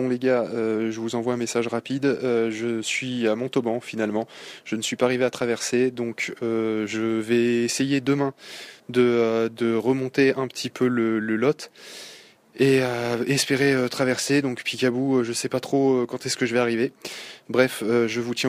Bon les gars, euh, je vous envoie un message rapide. Euh, je suis à Montauban finalement. Je ne suis pas arrivé à traverser, donc euh, je vais essayer demain de, de remonter un petit peu le, lot et espérer traverser. Donc Picabou, je sais pas trop quand est-ce que je vais arriver. Bref, je vous tiens au